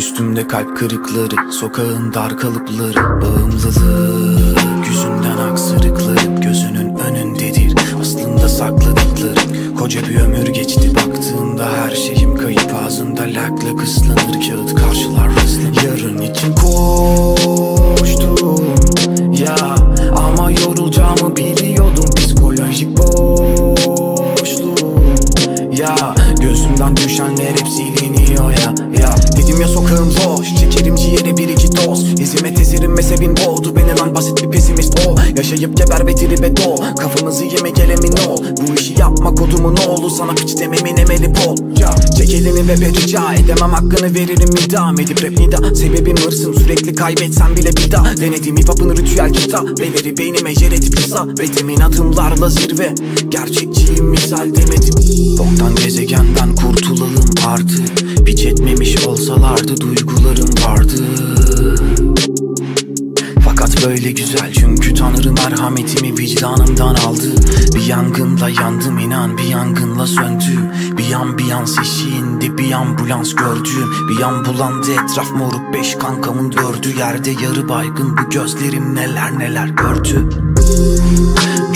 Üstümde kalp kırıkları Sokağın dar kalıpları Bağımlılık Yüzünden aksırıklarım Gözünün önündedir Aslında sakladıklarım Koca bir ömür geçti Baktığında her şeyim kayıp Ağzında lakla ıslanır Kağıt karşılar hızlı Yarın için koştum Ya ama yorulacağımı biliyordum. Psikolojik boşluğum Ya gözümden düşenler hep siliniyor ya Dedim ya sokağım boş Çekerim ciğere bir iki doz Hizmet ezerim mezhebin boğdu Beni lan basit bir pesimist o Yaşayıp geber ve tribe do. Kafamızı yeme gelemin ol Bu işi yapma kodumun oğlu. Sana piç dememin emeli bol Çek elini ve be rica edemem hakkını veririm idam Edip rap nida. Sebebim hırsım sürekli kaybetsem bile bir daha. Denedim hip hop'ın ritüel kitabeleri Beynime yer edip kısa. Ritmin adımlarla zirve. Gerçekçiyim misal demedim. Boktan gezegenden kurtulalım artık olsalardı duygularım vardı. Fakat böyle güzel çünkü Tanrı merhametimi vicdanımdan aldı. Bir yangınla yandım inan bir yangınla söndüm Bir ambiyans eşiğinde bir ambulans gördüm. Bir ambulandı etraf moruk beş kankamın dördü. Yerde yarı baygın bu gözlerim neler neler gördü.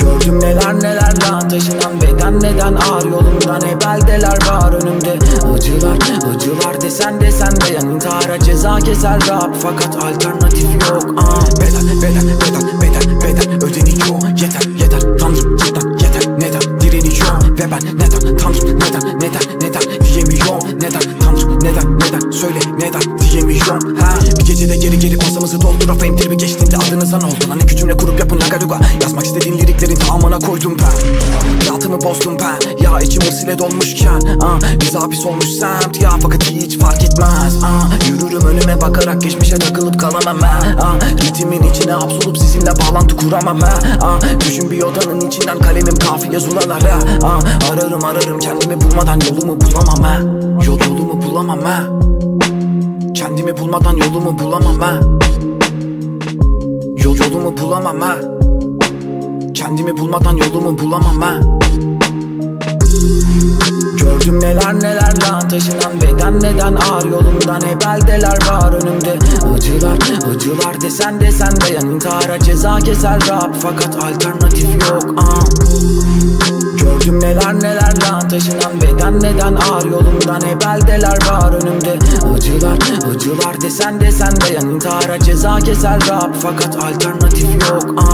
Gördüm neler neler lan taşınan neden ağır yolumdan ne beldeler var önümde? Acılar acılar desen desen de intihara ceza keser rap. Fakat alternatif yok. Ah. Beden beden beden beden beden ödeniyor Yeter yeter. Tanrım cidden yeter. Neden? Direniyorum Ve ben neden? Tanrım neden? Neden neden neden? Söyle neden? Diyemiyorum ha. Bir gecede geri gelip masamızı doldurafayım Dirbi geçtiğinde adınızdan oldu? Lan iki cümle kurup yapın agaruga Yazmak istediğin liriklerin tamamına koydum ben. Hayatımı bozdum ben. Ya içim hırs ile dolmuşken ah, Biz hapis olmuş semt. Ya Fakat hiç fark etmez ah, Yürürüm önüme bakarak geçmişe takılıp kalamam ben ah, Ritmin içine hapsolup sizinle bağlantı kuramam ben ah, Düşün bir odanın içinden kalemim kafiye zulalar ha, ah, Ararım ararım kendimi bulmadan yolumu bulamam ha. Yol yolumu bulamam ha. Kendimi bulmadan yolumu bulamam ha. Yol yolumu bulamam ha. Kendimi bulmadan yolumu bulamam ha. Gördüm neler neler lan taşınan beden neden ağır yolumda ne beldeler var önümde. Acılar acılar desen desen de yan intihara ceza keser rap Fakat alternatif yok ah. Gördüm neler neler lan taşınan beden neden ağır yolumda ne beldeler var önümde Acılar acılar desen desen de yan intihara ceza keser rap Fakat alternatif yok ah.